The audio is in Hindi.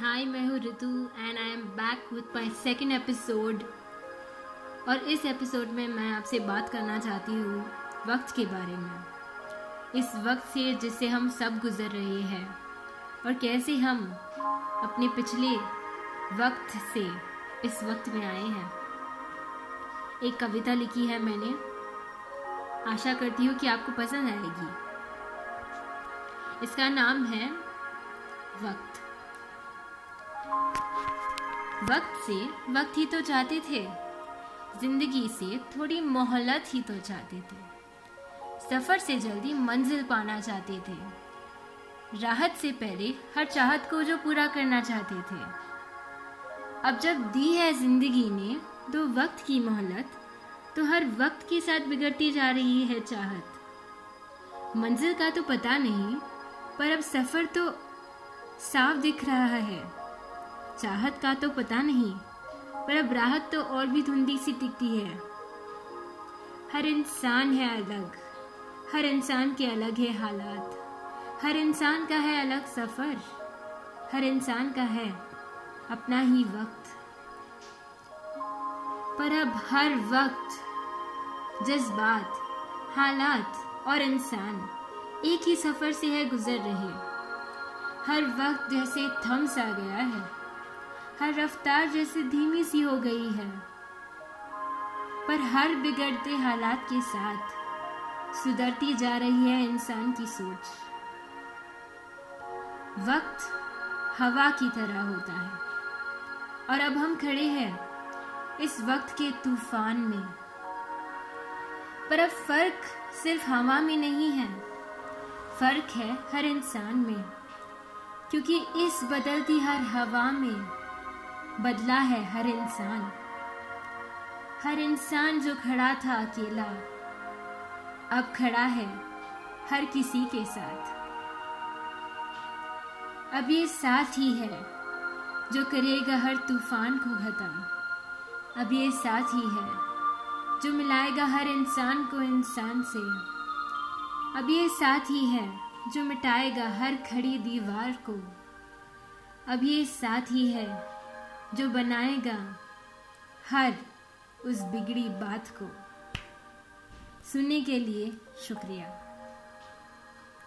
हाय मैं हूँ Ritu and I am back with my second episode और इस एपिसोड में मैं आपसे बात करना चाहती हूँ वक्त के बारे में। इस वक्त से जिससे हम सब गुजर रहे हैं। और कैसे हम अपने पिछले वक्त से इस वक्त में आए हैं। एक कविता लिखी है मैंने। आशा करती हूँ कि आपको पसंद आएगी। इसका नाम है वक्त। वक्त से वक्त ही तो चाहते थे। ज़िंदगी से थोड़ी मोहलत ही तो चाहते थे। सफ़र से जल्दी मंजिल पाना चाहते थे। राहत से पहले हर चाहत को जो पूरा करना चाहते थे। अब जब दी है ज़िंदगी ने दो वक्त की मोहलत तो हर वक्त के साथ बिगड़ती जा रही है चाहत। मंजिल का तो पता नहीं, पर अब सफ़र तो साफ़ दिख रहा है। चाहत का तो पता नहीं, पर अब राहत तो और भी धुंधी सी टिकती है। हर इंसान है अलग, हर इंसान के अलग है हालात, हर इंसान का है अलग सफ़र, हर इंसान का है अपना ही वक्त। पर अब हर वक्त, जज्बात, हालात और इंसान एक ही सफ़र से है गुजर रहे। हर वक्त जैसे थम सा गया है। हर रफ्तार जैसे धीमी सी हो गई है, पर हर बिगड़ते हालात के साथ सुधरती जा रही है इंसान की सोच। वक्त हवा की तरह होता है, और अब हम खड़े हैं इस वक्त के तूफ़ान में। पर अब फ़र्क सिर्फ़ हवा में नहीं है, फ़र्क है हर इंसान में, क्योंकि इस बदलती हर हवा में बदला है हर इंसान। हर इंसान जो खड़ा था अकेला, अब खड़ा है हर किसी के साथ। अब ये साथ ही है जो करेगा हर तूफ़ान को खत्म। अब ये साथ ही है जो मिलाएगा हर इंसान को इंसान से। अब ये साथ ही है जो मिटाएगा हर खड़ी दीवार को। अब ये साथ ही है जो बनाएगा हर उस बिगड़ी बात को सुनने के लिए शुक्रिया।